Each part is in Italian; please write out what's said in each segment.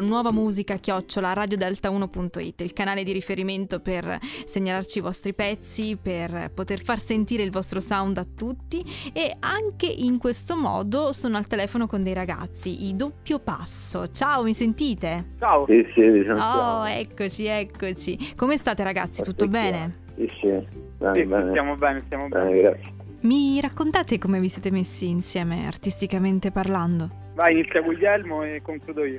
nuova musica chiocciola radiodelta1.it, il canale di riferimento per segnalarci i vostri pezzi, per poter far sentire il vostro sound a tutti e anche in questo modo sono al telefono con dei ragazzi, i doppio passo. Ciao, mi sentite? Ciao. Sì, sì. Oh, eccoci, eccoci. Come state ragazzi? Tutto bene? Sì, sì. Bene, Sì, bene. stiamo bene, stiamo bene. Bene, grazie. Mi raccontate come vi siete messi insieme artisticamente parlando? Vai, inizia Guglielmo e concludo io.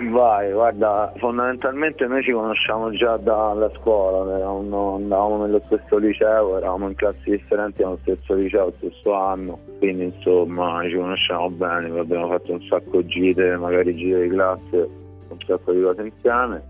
Vai, guarda, fondamentalmente noi ci conosciamo già dalla scuola, eravamo- andavamo nello stesso liceo, eravamo in classi differenti nello stesso liceo, stesso anno, quindi insomma ci conosciamo bene, abbiamo fatto un sacco di gite, magari gite di classe, un sacco di cose insieme.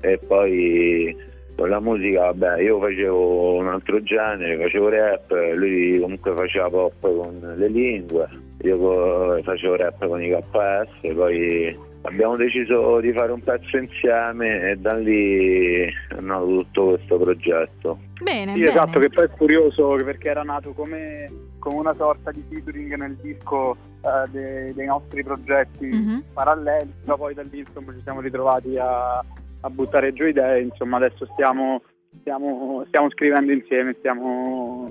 E poi con la musica, vabbè, io facevo un altro genere, facevo rap, lui comunque faceva pop con le lingue, io facevo rap con i KS, poi abbiamo deciso di fare un pezzo insieme e da lì è nato tutto questo progetto. Bene, Sì, bene. esatto, che poi è curioso perché era nato come, come una sorta di featuring nel disco eh, dei, dei nostri progetti Mhm. paralleli, però poi da lì insomma ci siamo ritrovati a, a buttare giù idee, insomma adesso stiamo, stiamo, stiamo scrivendo insieme, stiamo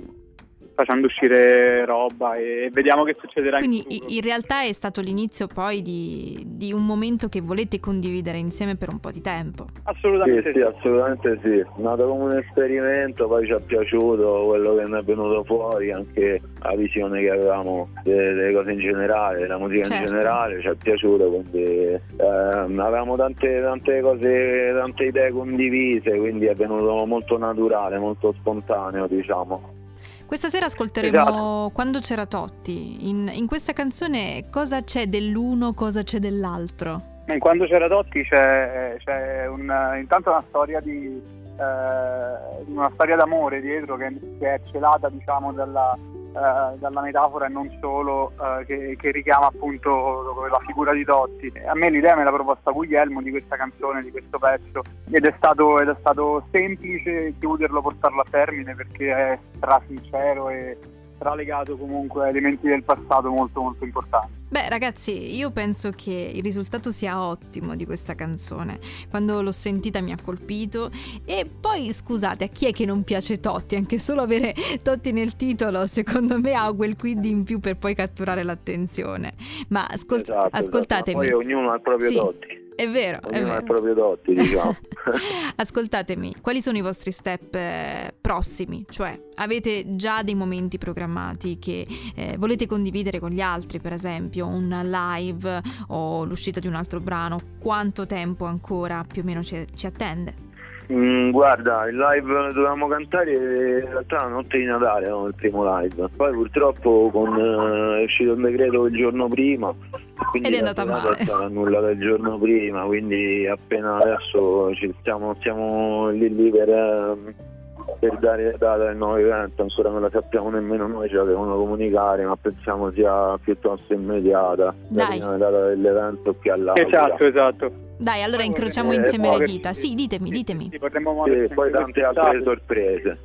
facendo uscire roba e vediamo che succederà Quindi in in realtà è stato l'inizio poi di, di un momento che volete condividere insieme per un po' di tempo. Sì, Assolutamente sì, assolutamente sì. È nato come un esperimento, poi ci è piaciuto quello che ne è venuto fuori, anche la visione che avevamo delle, delle cose in generale, della musica Certo. in generale, ci è piaciuto, quindi ehm, avevamo tante, tante cose, tante idee condivise, quindi è venuto molto naturale, molto spontaneo, diciamo. Questa sera ascolteremo Esatto. Quando c'era Totti. In, in questa canzone cosa c'è dell'uno, cosa c'è dell'altro? Quando c'era Dotti c'è, c'è un- intanto una storia di eh, una storia d'amore dietro che, che è celata diciamo dalla, eh, dalla metafora e non solo eh, che, che richiama appunto la figura di Totti. A me l'idea me l'ha proposta Guglielmo di questa canzone, di questo pezzo ed è stato, ed è stato semplice chiuderlo, portarlo a termine perché è stra sincero e stra legato comunque a elementi del passato molto molto importanti. Beh, ragazzi, io penso che il risultato sia ottimo di questa canzone. Quando l'ho sentita mi ha colpito. E poi, scusate, a chi è che non piace Totti? Anche solo avere Totti nel titolo, secondo me, ha quel quid in più per poi catturare l'attenzione. Ma ascol- Esatto, esatto. ascoltatemi. Poi ognuno ha il proprio Sì, dotti. È vero, è Ognuno ha il proprio dotti, diciamo. Ascoltatemi, quali sono i vostri step eh, prossimi? Cioè, avete già dei momenti programmati che eh, volete condividere con gli altri, per esempio un live o l'uscita di un altro brano? Quanto tempo ancora più o meno ci, ci attende? Mm, guarda, il live dovevamo cantare in realtà la notte di Natale, no? il primo live. Poi purtroppo con, eh, è uscito un decreto il giorno prima. Quindi Ed è andata male. È stata annullata il giorno prima, quindi appena adesso ci stiamo, stiamo lì lì per, ehm, per dare la data del nuovo evento, ancora non la sappiamo nemmeno noi, ce la devono comunicare, ma pensiamo sia piuttosto immediata. Dai. La data dell'evento più all'altra. Esatto, esatto. Dai, allora incrociamo vorremmo insieme le dita. Sì, ditemi, ditemi. Sì, Sì, poi tante altre sorprese.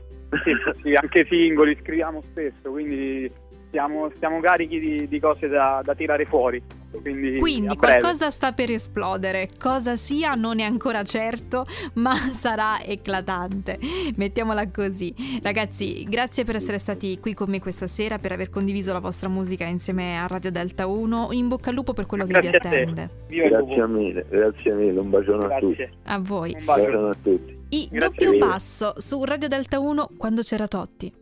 Sì, sì, sì, anche singoli, scriviamo spesso, quindi siamo, siamo carichi di, di cose da, da tirare fuori. Quindi, Quindi qualcosa sta per esplodere, cosa sia non è ancora certo, ma sarà eclatante. Mettiamola così. Ragazzi, grazie per essere stati qui con me questa sera, per aver condiviso la vostra musica insieme a Radio Delta 1. In bocca al lupo per quello che vi Grazie a te. attende. Grazie mille, grazie mille, un bacione a tutti. Grazie. A voi. Un Un bacio. bacione a tutti. I Grazie doppio mille. passo su Radio Delta 1 quando c'era Totti.